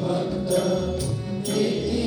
भक्त जेती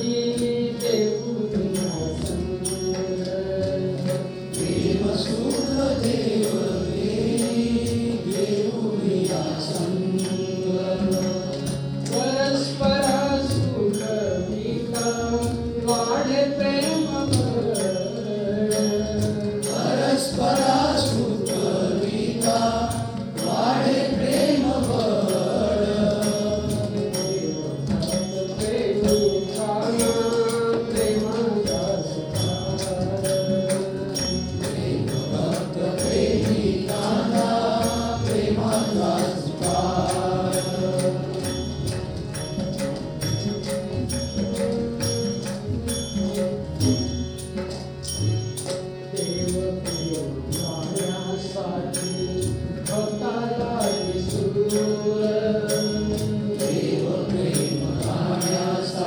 Deus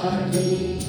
our day.